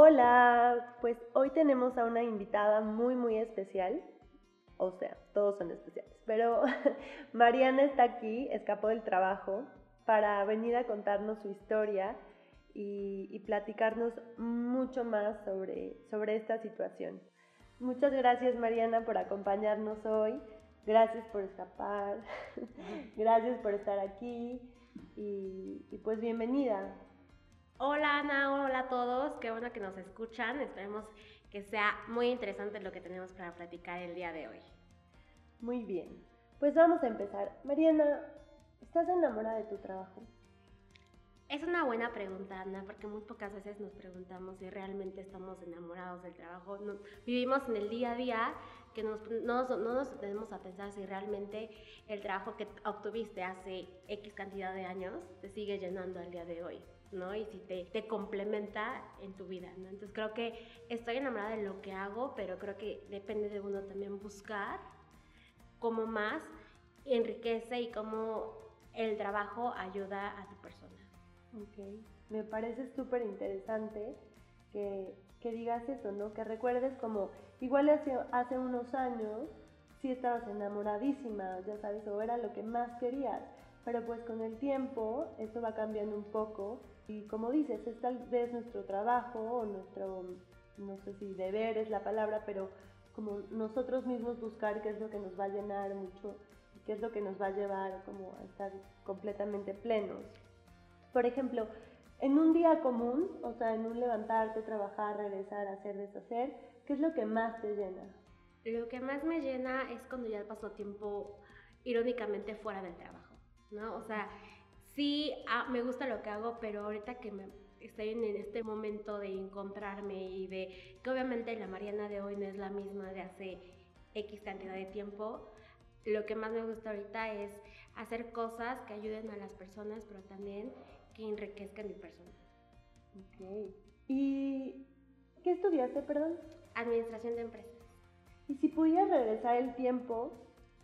Hola, pues hoy tenemos a una invitada muy, muy especial. O sea, todos son especiales, pero Mariana está aquí, escapó del trabajo para venir a contarnos su historia y, platicarnos mucho más sobre, sobre esta situación. Muchas gracias Mariana por acompañarnos hoy, gracias por escapar, gracias por estar aquí y, y pues bienvenida. Hola Ana, hola a todos, qué bueno que nos escuchan, esperemos que sea muy interesante lo que tenemos para platicar el día de hoy. Muy bien, pues vamos a empezar. Mariana, ¿estás enamorada de tu trabajo? Es una buena pregunta, Ana, porque muy pocas veces nos preguntamos si realmente estamos enamorados del trabajo. vivimos en el día a día que no, no nos tenemos a pensar si realmente el trabajo que obtuviste hace X cantidad de años te sigue llenando al día de hoy. ¿No? Y si te, te complementa en tu vida, ¿no? Entonces creo que estoy enamorada de lo que hago, pero creo que depende de uno también buscar cómo más enriquece y cómo el trabajo ayuda a tu persona. Ok, me parece súper interesante que, que, digas eso, ¿no? Que recuerdes como, igual hace, hace unos años, sí estabas enamoradísima, ya sabes, o era lo que más querías, pero pues con el tiempo eso va cambiando un poco y como dices, es tal vez nuestro trabajo o nuestro, no sé si deber es la palabra, pero como nosotros mismos buscar qué es lo que nos va a llenar mucho y qué es lo que nos va a llevar como a estar completamente plenos. Por ejemplo, en un día común, o sea, en un levantarte, trabajar, regresar, hacer, deshacer, ¿qué es lo que más te llena? Lo que más me llena es cuando ya paso tiempo irónicamente fuera del trabajo, ¿no? O sea, sí ah, me gusta lo que hago, pero ahorita que me estoy en, este momento de encontrarme y de que obviamente la Mariana de hoy no es la misma de hace X cantidad de tiempo, lo que más me gusta ahorita es hacer cosas que ayuden a las personas, pero también que enriquezcan mi persona. Ok. ¿Y qué estudiaste, perdón? Administración de empresas. ¿Y si pudieras regresar el tiempo,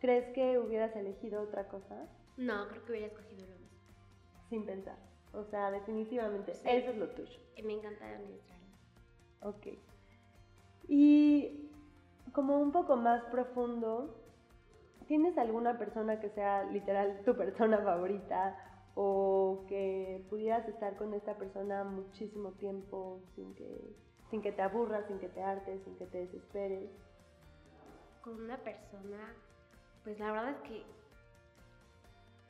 crees que hubieras elegido otra cosa? No, creo que hubiera escogido lo mismo sin pensar. O sea, definitivamente, eso es lo tuyo. Me encanta administrarla. Ok. Y como un poco más profundo, ¿tienes alguna persona que sea literal tu persona favorita o que pudieras estar con esta persona muchísimo tiempo sin que, sin que te aburras, sin que te hartes, sin que te desesperes? Con una persona, pues la verdad es que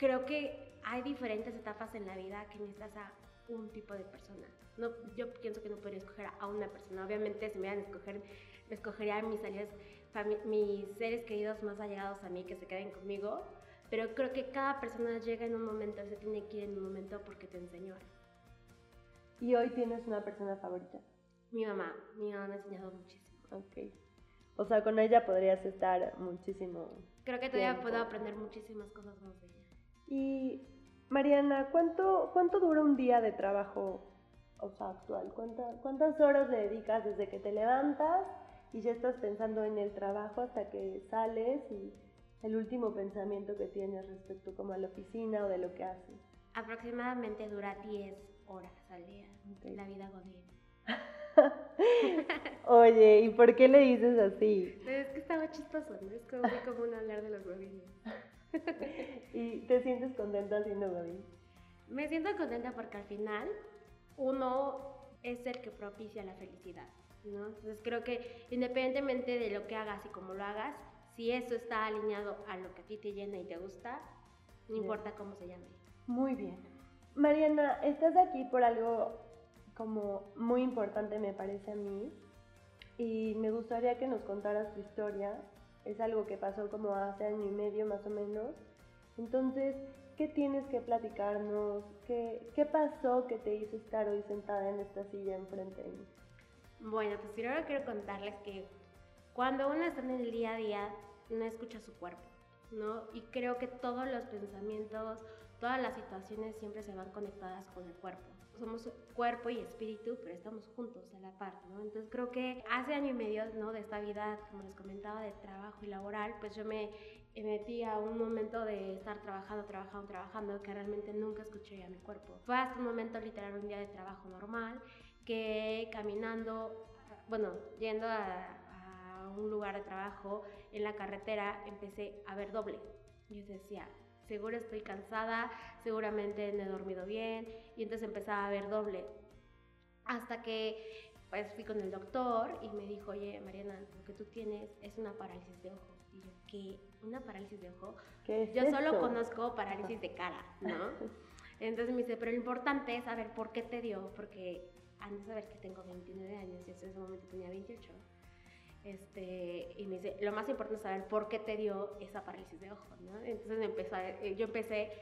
creo que hay diferentes etapas en la vida que necesitas a un tipo de persona. No, yo pienso que no podría escoger a una persona. Obviamente, si me iban a escoger, me escogería a mis, mis seres queridos más allegados a mí que se queden conmigo. Pero creo que cada persona llega en un momento, se tiene que ir en un momento porque te enseñó ¿Y hoy tienes una persona favorita? Mi mamá. Mi mamá me ha enseñado muchísimo. Ok. O sea, con ella podrías estar muchísimo. Creo que todavía puedo aprender muchísimas cosas más de ella. Y Mariana, ¿cuánto, cuánto dura un día de trabajo o sea, actual? ¿Cuántas horas le dedicas desde que te levantas y ya estás pensando en el trabajo hasta que sales y el último pensamiento que tienes respecto como a la oficina o de lo que haces? Aproximadamente dura 10 horas al día, la vida godín. Oye, ¿y por qué le dices así? Es que estaba chistoso, ¿no? Es como muy común hablar de los godines. ¿Y te sientes contenta haciendo Godín? Me siento contenta porque al final uno es el que propicia la felicidad, ¿no? Entonces creo que independientemente de lo que hagas y cómo lo hagas, si eso está alineado a lo que a ti te llena y te gusta, no importa cómo se llame. Muy bien. Mariana, estás aquí por algo como muy importante me parece a mí y me gustaría que nos contaras tu historia es algo que pasó como hace año y medio más o menos. Entonces, ¿qué tienes que platicarnos? ¿Qué, qué pasó que te hizo estar hoy sentada en esta silla enfrente de mí? Bueno, pues primero quiero contarles que cuando uno está en el día a día, no escucha su cuerpo, ¿no? Y creo que todos los pensamientos, todas las situaciones siempre se van conectadas con el cuerpo somos cuerpo y espíritu, pero estamos juntos a la par, ¿no? Entonces creo que hace año y medio, ¿no? De esta vida, como les comentaba, de trabajo y laboral, pues yo me metí a un momento de estar trabajando, trabajando, trabajando, que realmente nunca escuché a mi cuerpo. Fue hasta un momento literal, un día de trabajo normal, que caminando, bueno, yendo a, un lugar de trabajo en la carretera, empecé a ver doble. Yo decía, seguro estoy cansada, seguramente no he dormido bien, y entonces empezaba a ver doble. Hasta que pues fui con el doctor y me dijo, oye, Mariana, lo que tú tienes es una parálisis de ojo. Y yo, ¿qué? ¿Una parálisis de ojo? yo solo conozco parálisis de cara, ¿no? Entonces me dice, pero lo importante es saber por qué te dio, porque antes de saber que tengo 29 años y en ese momento tenía 28. Este, y me dice, lo más importante es saber por qué te dio esa parálisis de ojo, ¿no? Entonces me empezó eh, yo empecé,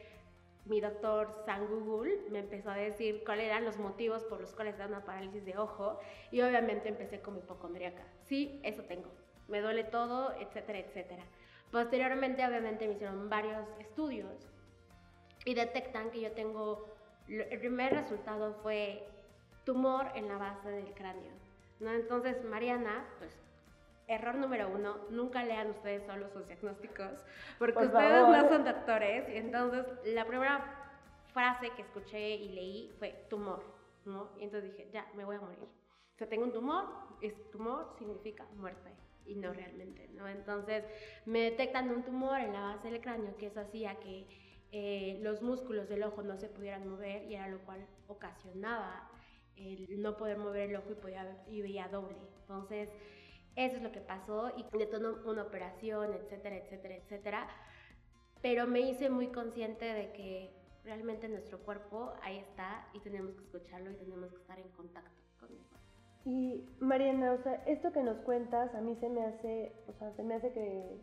mi doctor San Google me empezó a decir cuáles eran los motivos por los cuales da una parálisis de ojo y obviamente empecé con mi hipocondríaca. Sí, eso tengo, me duele todo, etcétera, etcétera. Posteriormente, obviamente, me hicieron varios estudios y detectan que yo tengo, el primer resultado fue tumor en la base del cráneo. ¿no? Entonces, Mariana, pues, error número uno, nunca lean ustedes solo sus diagnósticos, porque ustedes no son doctores. Entonces, la primera frase que escuché y leí fue tumor, ¿no? Y entonces dije, ya, me voy a morir. O sea, tengo un tumor, es tumor significa muerte y no realmente, ¿no? Entonces, me detectan un tumor en la base del cráneo que eso hacía que eh, los músculos del ojo no se pudieran mover y era lo cual ocasionaba el no poder mover el ojo y, podía, y veía doble. Entonces, eso es lo que pasó y detonó una operación, etcétera, etcétera, etcétera. Pero me hice muy consciente de que realmente nuestro cuerpo ahí está y tenemos que escucharlo y tenemos que estar en contacto con él. Y Mariana, o sea, esto que nos cuentas a mí se me hace, o se me hace que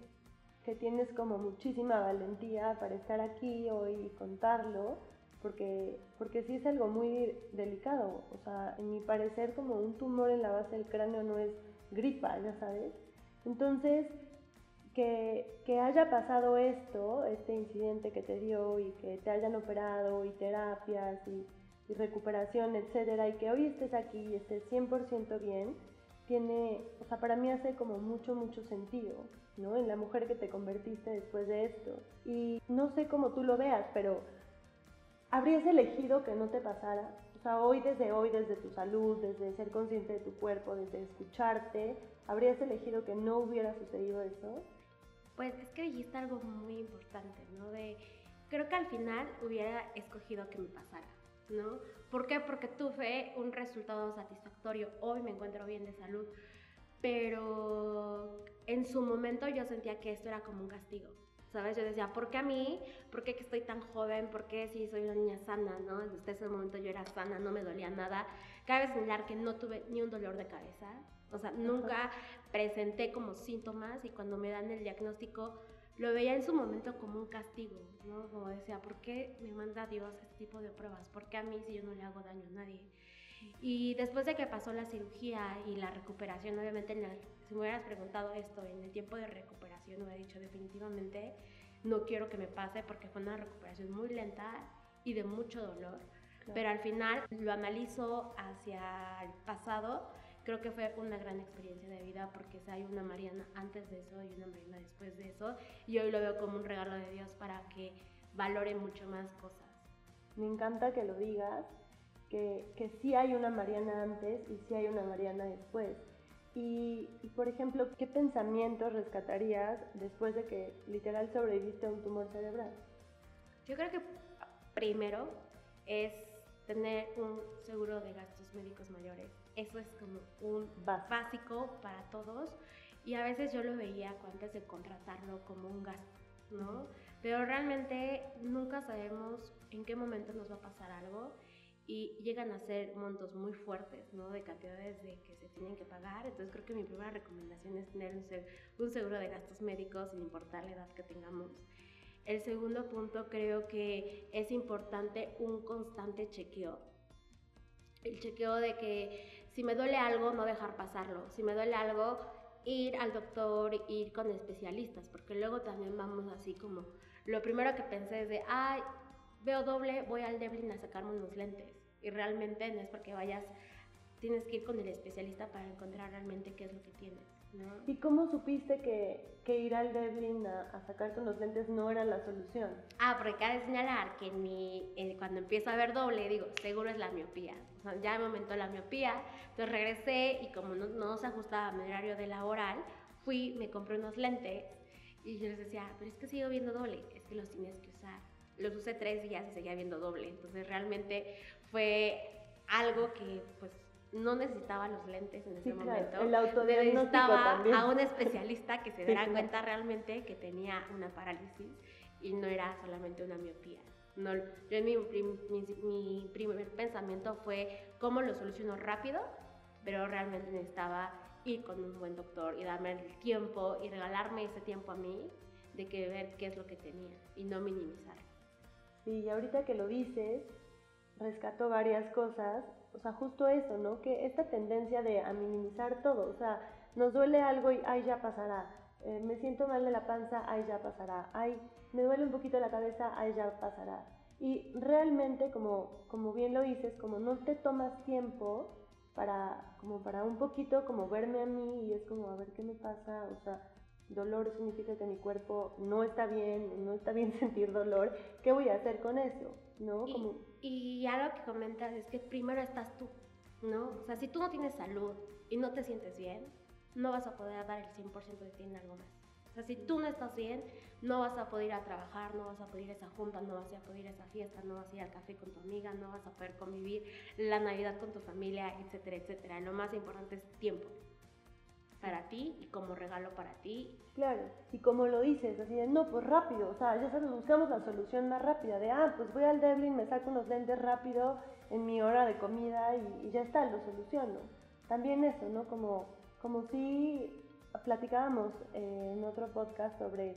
que tienes como muchísima valentía para estar aquí hoy y contarlo, porque, porque sí es algo muy delicado. O sea, en mi parecer como un tumor en la base del cráneo no es gripa, ya sabes. Entonces, que, que haya pasado esto, este incidente que te dio y que te hayan operado y terapias y, y recuperación, etcétera, y que hoy estés aquí y estés 100% bien, tiene, o sea, para mí hace como mucho, mucho sentido. ¿no? En la mujer que te convertiste después de esto. Y no sé cómo tú lo veas, pero ¿habrías elegido que no te pasara? O sea, hoy desde hoy, desde tu salud, desde ser consciente de tu cuerpo, desde escucharte, ¿habrías elegido que no hubiera sucedido eso? Pues es que dijiste algo muy importante, ¿no? De, creo que al final hubiera escogido que me pasara, ¿no? ¿Por qué? Porque tuve un resultado satisfactorio. Hoy me encuentro bien de salud pero en su momento yo sentía que esto era como un castigo. ¿Sabes? Yo decía, ¿por qué a mí? ¿Por qué que estoy tan joven? ¿Por qué si soy una niña sana? ¿no? Desde ese momento yo era sana, no me dolía nada. Cabe señalar que no tuve ni un dolor de cabeza. O sea, nunca presenté como síntomas y cuando me dan el diagnóstico lo veía en su momento como un castigo, ¿no? Como decía, ¿por qué me manda Dios este tipo de pruebas? ¿Por qué a mí si yo no le hago daño a nadie? Y después de que pasó la cirugía y la recuperación, obviamente, si me hubieras preguntado esto en el tiempo de recuperación, hubiera dicho definitivamente, no quiero que me pase porque fue una recuperación muy lenta y de mucho dolor. Pero al final lo analizo hacia el pasado, creo que fue una gran experiencia de vida porque hay una Mariana antes de eso y una Mariana después de eso. Y hoy lo veo como un regalo de Dios para que valore mucho más cosas. Me encanta que lo digas que, que sí hay una Mariana antes y sí hay una Mariana después. Y, por ejemplo, ¿qué pensamientos rescatarías después de que literal sobreviviste a un tumor cerebral? Yo creo que primero es tener un seguro de gastos médicos mayores. Eso es como un básico para todos y a veces yo lo veía antes de contratarlo como un gasto, ¿no? Pero realmente nunca sabemos en qué momento nos va a pasar algo y llegan a ser montos muy fuertes, ¿no? De cantidades de que se tienen que pagar. Entonces creo que mi primera recomendación es tener un, seguro de gastos médicos sin importar la edad que tengamos. El segundo punto creo que es importante un constante chequeo. El chequeo de que si me duele algo, no dejar pasarlo. Si me duele algo, ir al doctor, ir con especialistas, porque luego también vamos así como, lo primero que pensé es de, ay, veo doble, voy al Devlin a sacarme unos lentes y realmente no es porque vayas tienes que ir con el especialista para encontrar realmente qué es lo que tienes. ¿no? ¿Y cómo supiste que, que ir al Devlin a, a, sacarte unos lentes no era la solución? Ah, porque cabe señalar que en mi, eh, cuando empiezo a ver doble, digo, seguro es la miopía. O sea, ya me aumentó la miopía, entonces regresé y como no, no se ajustaba a mi horario de laboral, fui, me compré unos lentes y yo les decía, pero es que sigo viendo doble, es que los tienes que usar. Los usé tres días y seguía viendo doble, entonces realmente fue algo que pues no necesitaba los lentes en ese sí, momento. Claro. El necesitaba también. a un especialista que se diera Sí, claro. cuenta realmente que tenía una parálisis y no era solamente una miopía. No, yo mi, mi, mi primer pensamiento fue cómo lo soluciono rápido, pero realmente necesitaba ir con un buen doctor y darme el tiempo y regalarme ese tiempo a mí de que ver qué es lo que tenía y no minimizarlo. Sí, y ahorita que lo dices, rescato varias cosas, o sea, justo eso, ¿no? Que esta tendencia de a minimizar todo, o sea, nos duele algo y ay, ya pasará, Eh, me siento mal de la panza, ay, ya pasará, ay, me duele un poquito la cabeza, ay, ya pasará. Y realmente, como, como bien lo dices, como no te tomas tiempo para, como para un poquito, como verme a mí y es como, a ver qué me pasa, o sea, dolor significa que mi cuerpo no está bien, no está bien sentir dolor, ¿qué voy a hacer con eso? ¿No? Como, y algo que comentas es que primero estás tú, ¿no? O sea, si tú no tienes salud y no te sientes bien, no vas a poder dar el 100% de ti en algo más. O sea, si tú no estás bien, no vas a poder ir a trabajar, no vas a poder ir a esa junta, no vas a poder ir a esa fiesta, no vas a ir al café con tu amiga, no vas a poder convivir la Navidad con tu familia, etcétera, etcétera. Lo más importante es tiempo para ti y como regalo para ti. Claro, y como lo dices, así de, no, pues rápido, o sea, ya sabes, buscamos la solución más rápida, de, ah, pues voy al Devlin, me saco unos lentes rápido en mi hora de comida y, y ya está, lo soluciono. También eso, ¿no? Como, como si platicábamos eh, en otro podcast sobre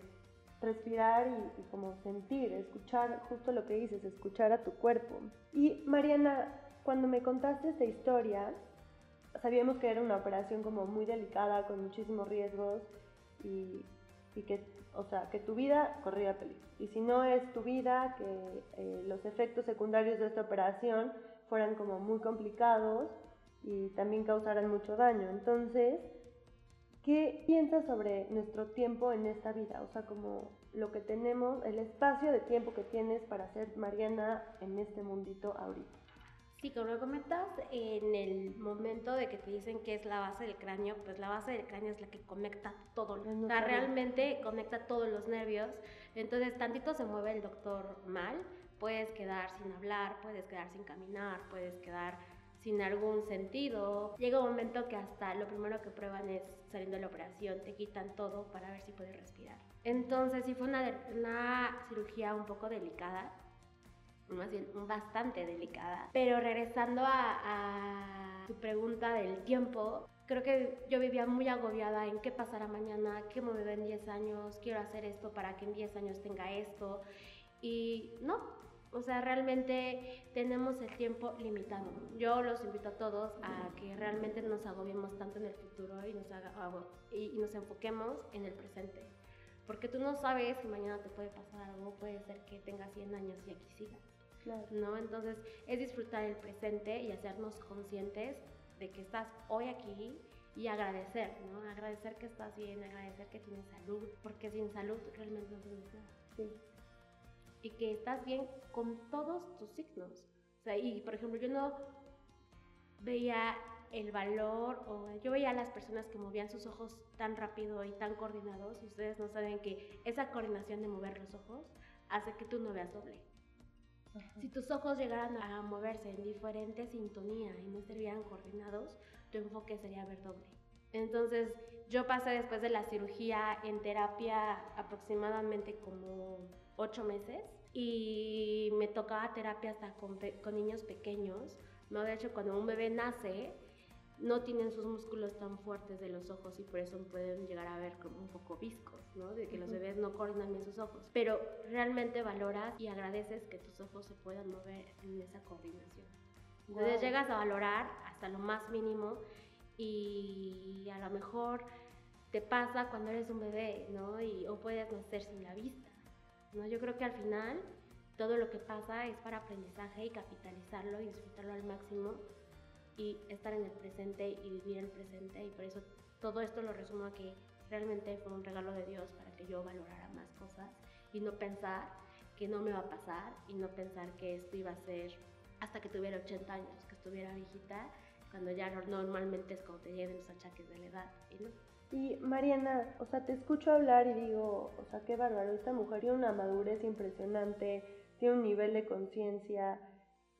respirar y, y como sentir, escuchar justo lo que dices, escuchar a tu cuerpo. Y Mariana, cuando me contaste esta historia, sabíamos que era una operación como muy delicada, con muchísimos riesgos y, que, o sea, que tu vida corría peligro. Y si no es tu vida, que eh, los efectos secundarios de esta operación fueran como muy complicados y también causaran mucho daño. Entonces, ¿qué piensas sobre nuestro tiempo en esta vida? O sea, como lo que tenemos, el espacio de tiempo que tienes para ser Mariana en este mundito ahorita. Sí, como comentas, en el momento de que te dicen que es la base del cráneo, pues la base del cráneo es la que conecta todo. O sea, realmente conecta todos los nervios. Entonces, tantito se mueve el doctor mal, puedes quedar sin hablar, puedes quedar sin caminar, puedes quedar sin algún sentido. Llega un momento que hasta lo primero que prueban es saliendo de la operación, te quitan todo para ver si puedes respirar. Entonces, sí fue una, una cirugía un poco delicada más bien bastante delicada. Pero regresando a, a tu pregunta del tiempo, creo que yo vivía muy agobiada en qué pasará mañana, qué me veo en 10 años, quiero hacer esto para que en 10 años tenga esto. Y no, o sea, realmente tenemos el tiempo limitado. Yo los invito a todos a que realmente nos agobiemos tanto en el futuro y nos, haga- hago- y, y nos enfoquemos en el presente. Porque tú no sabes si mañana te puede pasar algo, puede ser que tengas 100 años y aquí sigas. Claro. ¿no? Entonces es disfrutar el presente y hacernos conscientes de que estás hoy aquí y agradecer, ¿no? Agradecer que estás bien, agradecer que tienes salud, porque sin salud realmente no tienes nada. Sí. Y que estás bien con todos tus signos. O sea, y por ejemplo, yo no veía el valor o yo veía a las personas que movían sus ojos tan rápido y tan coordinados y ustedes no saben que esa coordinación de mover los ojos hace que tú no veas doble. Si tus ojos llegaran a moverse en diferente sintonía y no estuvieran coordinados, tu enfoque sería ver doble. Entonces, yo pasé después de la cirugía en terapia aproximadamente como ocho meses y me tocaba terapia hasta con, con niños pequeños. ¿no? De hecho, cuando un bebé nace, no tienen sus músculos tan fuertes de los ojos y por eso pueden llegar a ver como un poco viscos, ¿no? De que los bebés no coordinan bien sus ojos. Pero realmente valoras y agradeces que tus ojos se puedan mover en esa coordinación. Entonces Guau. llegas a valorar hasta lo más mínimo y a lo mejor te pasa cuando eres un bebé, ¿no? Y, o puedes nacer sin la vista, ¿no? Yo creo que al final todo lo que pasa es para aprendizaje y capitalizarlo y disfrutarlo al máximo y estar en el presente y vivir el presente y por eso todo esto lo resumo a que realmente fue un regalo de Dios para que yo valorara más cosas y no pensar que no me va a pasar y no pensar que esto iba a ser hasta que tuviera 80 años, que estuviera viejita, cuando ya normalmente es cuando te llegan los achaques de la edad. No. y Mariana, o sea, te escucho hablar y digo, o sea, qué bárbaro, esta mujer tiene una madurez impresionante, tiene un nivel de conciencia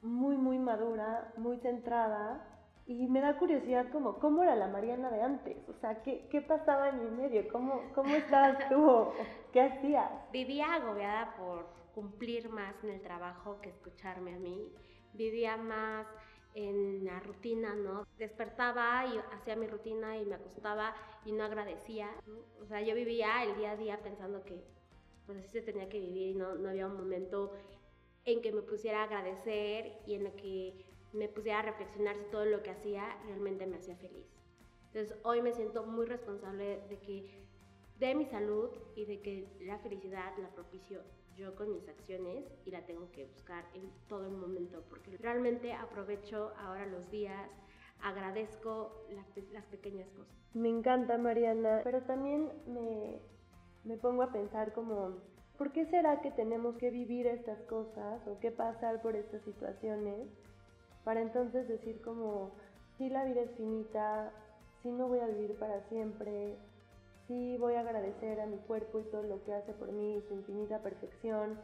muy, muy madura, muy centrada. Y me da curiosidad como, ¿cómo era la Mariana de antes? O sea, ¿qué, qué pasaba en mi medio? ¿Cómo, cómo estabas tú? ¿Qué hacías? Vivía agobiada por cumplir más en el trabajo que escucharme a mí. Vivía más en la rutina, ¿no? Despertaba y hacía mi rutina y me acostaba y no agradecía. O sea, yo vivía el día a día pensando que pues así se tenía que vivir y no, no había un momento en que me pusiera a agradecer y en el que me pusiera a reflexionar si todo lo que hacía realmente me hacía feliz. Entonces hoy me siento muy responsable de que de mi salud y de que la felicidad la propicio yo con mis acciones y la tengo que buscar en todo el momento porque realmente aprovecho ahora los días, agradezco las pequeñas cosas. Me encanta Mariana, pero también me, me pongo a pensar como ¿Por qué será que tenemos que vivir estas cosas o que pasar por estas situaciones para entonces decir como, sí la vida es finita, sí no voy a vivir para siempre, sí voy a agradecer a mi cuerpo y todo lo que hace por mí, su infinita perfección?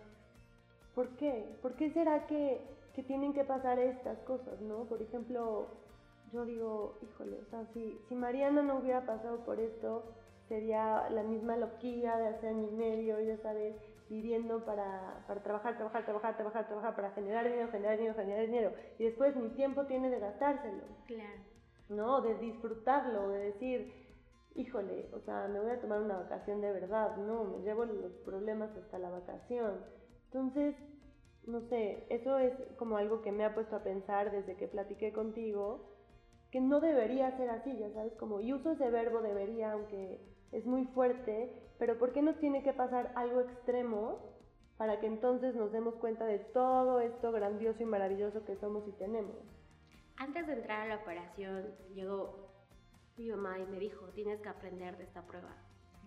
¿Por qué? ¿Por qué será que, que tienen que pasar estas cosas, no? Por ejemplo, yo digo, híjole, o sea, si, si Mariana no hubiera pasado por esto, sería la misma loquilla de hace año y medio, ya sabes, viviendo para, para trabajar, trabajar, trabajar, trabajar, trabajar, para generar dinero, generar dinero, generar dinero. Y después mi tiempo tiene de gastárselo. Claro. ¿No? De disfrutarlo, de decir, híjole, o sea, me voy a tomar una vacación de verdad, no, me llevo los problemas hasta la vacación. Entonces, no sé, eso es como algo que me ha puesto a pensar desde que platiqué contigo, que no debería ser así, ya sabes, como, y uso ese verbo debería, aunque es muy fuerte, pero ¿por qué nos tiene que pasar algo extremo para que entonces nos demos cuenta de todo esto grandioso y maravilloso que somos y tenemos? Antes de entrar a la operación, llegó mi mamá y me dijo, tienes que aprender de esta prueba.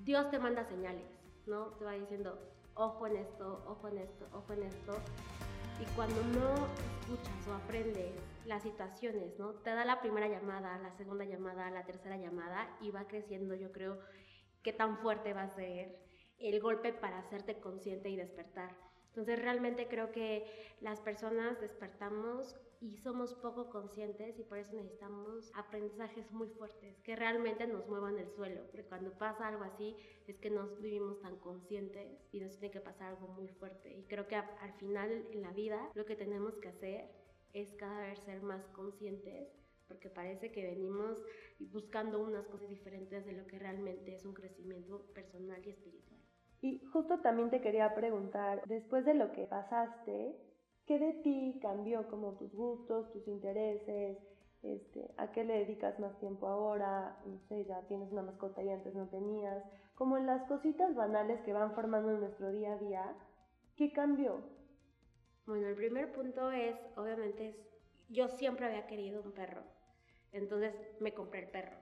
Dios te manda señales, ¿no? Te va diciendo, ojo en esto, ojo en esto, ojo en esto. Y cuando no escuchas o aprendes las situaciones, ¿no? Te da la primera llamada, la segunda llamada, la tercera llamada y va creciendo, yo creo, qué tan fuerte va a ser el golpe para hacerte consciente y despertar. Entonces realmente creo que las personas despertamos y somos poco conscientes y por eso necesitamos aprendizajes muy fuertes que realmente nos muevan el suelo, porque cuando pasa algo así es que no vivimos tan conscientes y nos tiene que pasar algo muy fuerte. Y creo que al final en la vida lo que tenemos que hacer es cada vez ser más conscientes porque parece que venimos buscando unas cosas diferentes de lo que realmente es un crecimiento personal y espiritual. Y justo también te quería preguntar, después de lo que pasaste, ¿qué de ti cambió como tus gustos, tus intereses? Este, ¿A qué le dedicas más tiempo ahora? No sé, ya tienes una mascota y antes no tenías. Como en las cositas banales que van formando nuestro día a día, ¿qué cambió? Bueno, el primer punto es, obviamente, es, yo siempre había querido un perro. Entonces me compré el perro.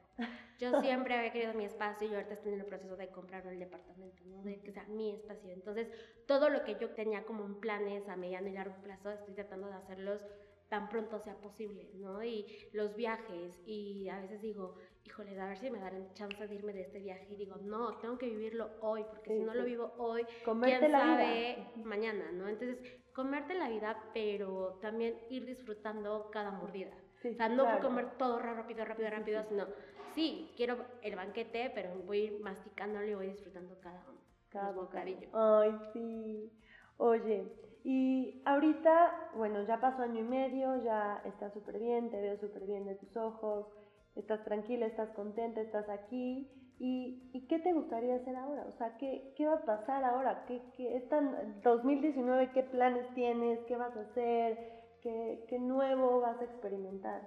Yo siempre había querido mi espacio y ahorita estoy en el proceso de comprarme el departamento, ¿no? De que sea mi espacio. Entonces, todo lo que yo tenía como en planes a mediano y largo plazo, estoy tratando de hacerlos tan pronto sea posible, ¿no? Y los viajes, y a veces digo, híjole, a ver si me darán chance de irme de este viaje, y digo, no, tengo que vivirlo hoy, porque si no lo vivo hoy, comerte quién sabe mañana, ¿no? Entonces, comerte la vida, pero también ir disfrutando cada mordida o sea, no claro. comer todo rápido, rápido, rápido, sino, sí, quiero el banquete, pero voy a ir masticándolo y voy disfrutando cada, cada bocadillo. Ay, sí. Oye, y ahorita, bueno, ya pasó año y medio, ya estás súper bien, te veo súper bien de tus ojos, estás tranquila, estás contenta, estás aquí. ¿Y, ¿Y, qué te gustaría hacer ahora? O sea, ¿qué, qué va a pasar ahora? ¿Qué, qué, esta 2019, ¿qué planes tienes? ¿Qué vas a hacer? ¿Qué, ¿Qué, nuevo vas a experimentar?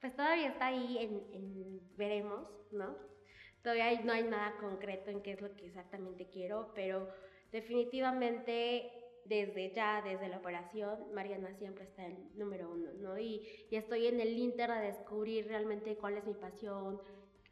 Pues todavía está ahí en, veremos, ¿no? Todavía no hay nada concreto en qué es lo que exactamente quiero, pero definitivamente desde ya, desde la operación, Mariana siempre está en número uno, ¿no? Y, y estoy en el inter de descubrir realmente cuál es mi pasión,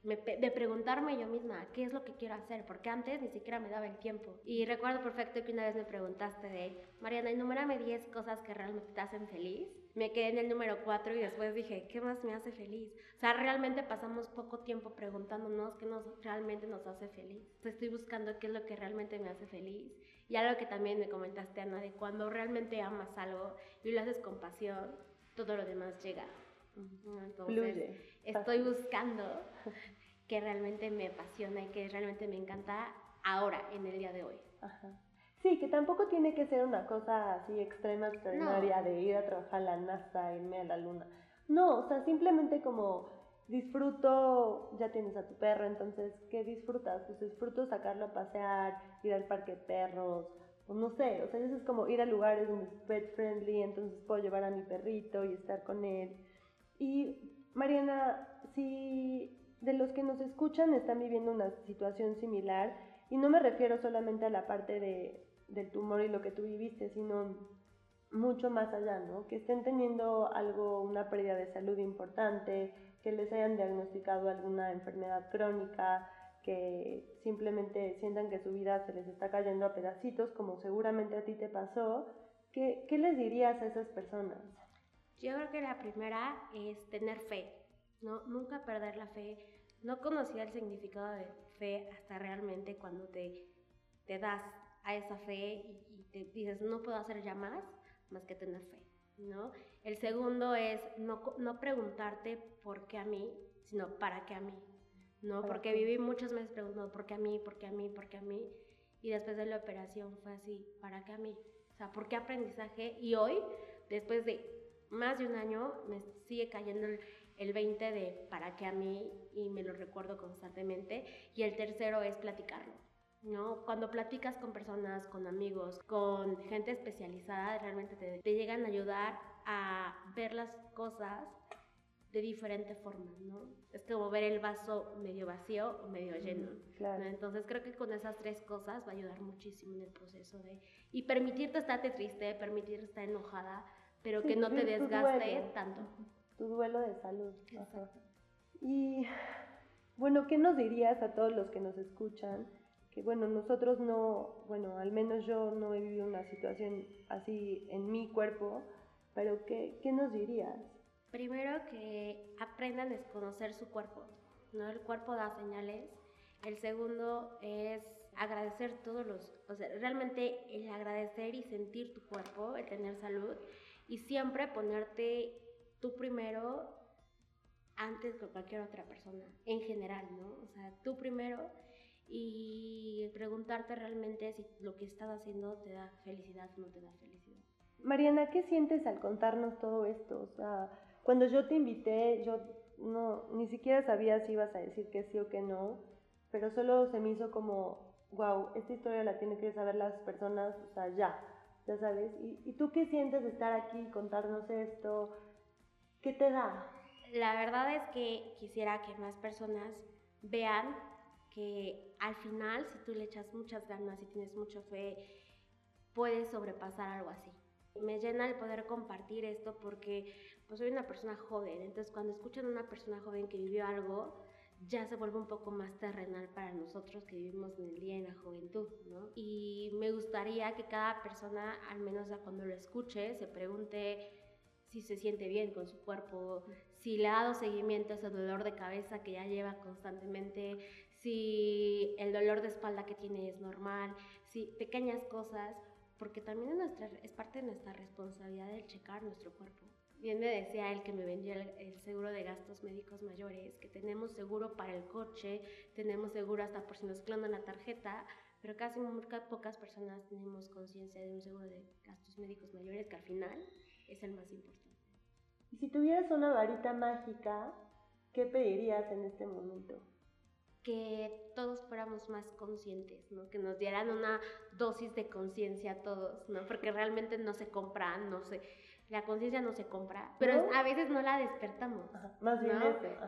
de preguntarme yo misma qué es lo que quiero hacer, porque antes ni siquiera me daba el tiempo. Y recuerdo perfecto que una vez me preguntaste de, Mariana, enumérame 10 cosas que realmente te hacen feliz. Me quedé en el número 4 y después dije, ¿qué más me hace feliz? O sea, realmente pasamos poco tiempo preguntándonos qué nos, realmente nos hace feliz. Estoy buscando qué es lo que realmente me hace feliz. Y algo que también me comentaste, Ana, de cuando realmente amas algo y lo haces con pasión, todo lo demás llega. Entonces, estoy buscando que realmente me apasiona y que realmente me encanta ahora, en el día de hoy. Sí, que tampoco tiene que ser una cosa así extrema, extraordinaria de ir a trabajar a la NASA, irme a la luna. No, o sea, simplemente como disfruto, ya tienes a tu perro, entonces, ¿qué disfrutas? Pues disfruto sacarlo a pasear, ir al parque de perros, o no sé, o sea, eso es como ir a lugares donde es pet friendly, entonces puedo llevar a mi perrito y estar con él. Y Mariana, si de los que nos escuchan están viviendo una situación similar, y no me refiero solamente a la parte de, del tumor y lo que tú viviste, sino mucho más allá, ¿no? Que estén teniendo algo, una pérdida de salud importante, que les hayan diagnosticado alguna enfermedad crónica, que simplemente sientan que su vida se les está cayendo a pedacitos, como seguramente a ti te pasó, ¿qué, qué les dirías a esas personas? Yo creo que la primera es tener fe, ¿no? Nunca perder la fe. No conocía el significado de fe hasta realmente cuando te, te das a esa fe y, te dices, no puedo hacer ya más, más que tener fe, ¿no? El segundo es no, no preguntarte por qué a mí, sino para qué a mí, ¿no? Porque viví muchos meses preguntando por qué a mí, por qué a mí, por qué a mí. Y después de la operación fue así, ¿para qué a mí? O sea, ¿por qué aprendizaje? Y hoy, después de más de un año me sigue cayendo el, 20 de para qué a mí y me lo recuerdo constantemente. Y el tercero es platicarlo. ¿no? Cuando platicas con personas, con amigos, con gente especializada, realmente te, te, llegan a ayudar a ver las cosas de diferente forma, ¿no? Es como ver el vaso medio vacío o medio lleno. Claro. Entonces creo que con esas tres cosas va a ayudar muchísimo en el proceso de... Y permitirte estarte triste, permitirte estar enojada, pero que no te desgaste tanto. Tu duelo de salud. Y bueno, ¿qué nos dirías a todos los que nos escuchan? Que bueno, nosotros no, bueno, al menos yo no he vivido una situación así en mi cuerpo, pero ¿qué, qué nos dirías? Primero que aprendan a desconocer su cuerpo, ¿no? El cuerpo da señales. El segundo es agradecer todos los, o sea, realmente el agradecer y sentir tu cuerpo, el tener salud y siempre ponerte tú primero antes que cualquier otra persona, en general, ¿no? O sea, tú primero y preguntarte realmente si lo que estás haciendo te da felicidad o no te da felicidad. Mariana, ¿qué sientes al contarnos todo esto? O sea, cuando yo te invité, yo no, ni siquiera sabía si ibas a decir que sí o que no, pero solo se me hizo como, wow, esta historia la tienen que saber las personas, o sea, ya ya sabes. ¿Y, tú qué sientes de estar aquí, contarnos esto? ¿Qué te da? La verdad es que quisiera que más personas vean que al final, si tú le echas muchas ganas y tienes mucha fe, puedes sobrepasar algo así. Me llena el poder compartir esto porque pues, soy una persona joven, entonces cuando escuchan a una persona joven que vivió algo, ya se vuelve un poco más terrenal para nosotros que vivimos en el día en la juventud, ¿no? Y me gustaría que cada persona, al menos cuando lo escuche, se pregunte si se siente bien con su cuerpo, si le ha dado seguimiento a ese dolor de cabeza que ya lleva constantemente, si el dolor de espalda que tiene es normal, si pequeñas cosas, porque también es, nuestra, es parte de nuestra responsabilidad el checar nuestro cuerpo. Bien me decía él que me vendía el, seguro de gastos médicos mayores, que tenemos seguro para el coche, tenemos seguro hasta por si nos clonan la tarjeta, pero casi muy pocas personas tenemos conciencia de un seguro de gastos médicos mayores que al final es el más importante. Y si tuvieras una varita mágica, ¿qué pedirías en este momento? que todos fuéramos más conscientes, ¿no? Que nos dieran una dosis de conciencia a todos, ¿no? Porque realmente no se compran, no se la conciencia no se compra, pero a veces no la despertamos. más bien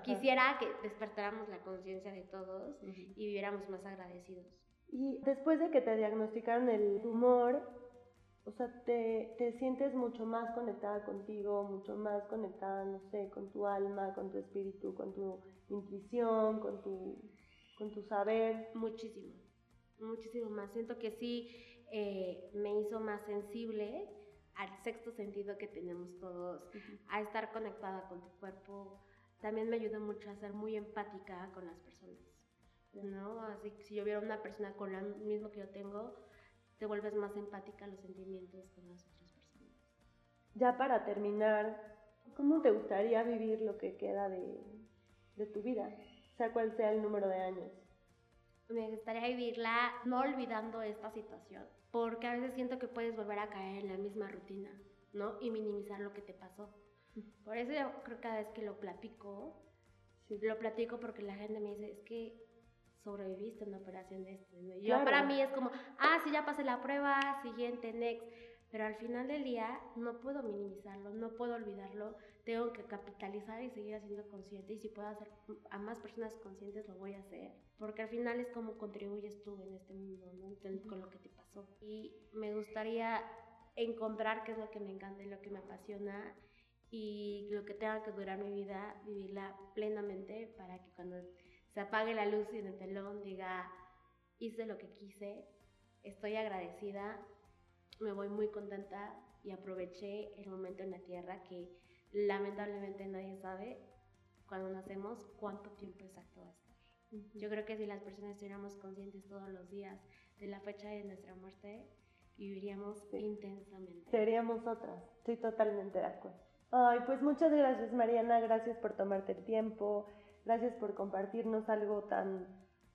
Quisiera que despertáramos la conciencia de todos y viviéramos más agradecidos. Y después de que te diagnosticaron el tumor, o sea, te, te, sientes mucho más conectada contigo, mucho más conectada, no sé, con tu alma, con tu espíritu, con tu intuición, con tu, con tu saber. Muchísimo, muchísimo más. Siento que sí eh, me hizo más sensible al sexto sentido que tenemos todos, a estar conectada con tu cuerpo. También me ayuda mucho a ser muy empática con las personas, ¿no? Así que si yo viera una persona con lo mismo que yo tengo, te vuelves más empática a los sentimientos con las otras personas. Ya para terminar, ¿cómo te gustaría vivir lo que queda de, de tu vida? Sea cual sea el número de años. Me gustaría vivirla no olvidando esta situación, porque a veces siento que puedes volver a caer en la misma rutina, ¿no? Y minimizar lo que te pasó. Por eso yo creo que cada vez que lo platico, lo platico porque la gente me dice, es que sobreviviste a una operación de esto. Yo para mí es como, ah, sí, ya pasé la prueba, siguiente, next. Pero al final del día no puedo minimizarlo, no puedo olvidarlo, tengo que capitalizar y seguir siendo consciente y si puedo hacer a más personas conscientes lo voy a hacer, porque al final es como contribuyes tú en este mundo, ¿no? con lo que te pasó. Y me gustaría encontrar qué es lo que me encanta y lo que me apasiona y lo que tenga que durar mi vida, vivirla plenamente para que cuando se apague la luz en el telón diga, hice lo que quise, estoy agradecida, me voy muy contenta y aproveché el momento en la tierra que lamentablemente nadie sabe cuando nacemos cuánto tiempo exacto va a estar. Yo creo que si las personas estuviéramos conscientes todos los días de la fecha de nuestra muerte, viviríamos intensamente. Seríamos otras, estoy totalmente de acuerdo. Ay, pues muchas gracias Mariana, gracias por tomarte el tiempo, Gracias por compartirnos algo tan,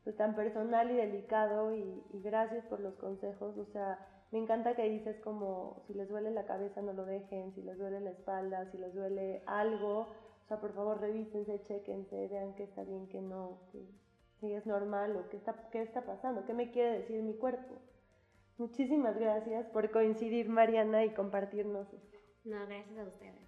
pues, tan personal y delicado y, gracias por los consejos. O sea, me encanta que dices como si les duele la cabeza no lo dejen, si les duele la espalda, si les duele algo, o sea, por favor revísense, chequense, vean que está bien, que no, que si es normal o qué está, qué está pasando, qué me quiere decir mi cuerpo. Muchísimas gracias por coincidir, Mariana, y compartirnos. No, gracias a ustedes.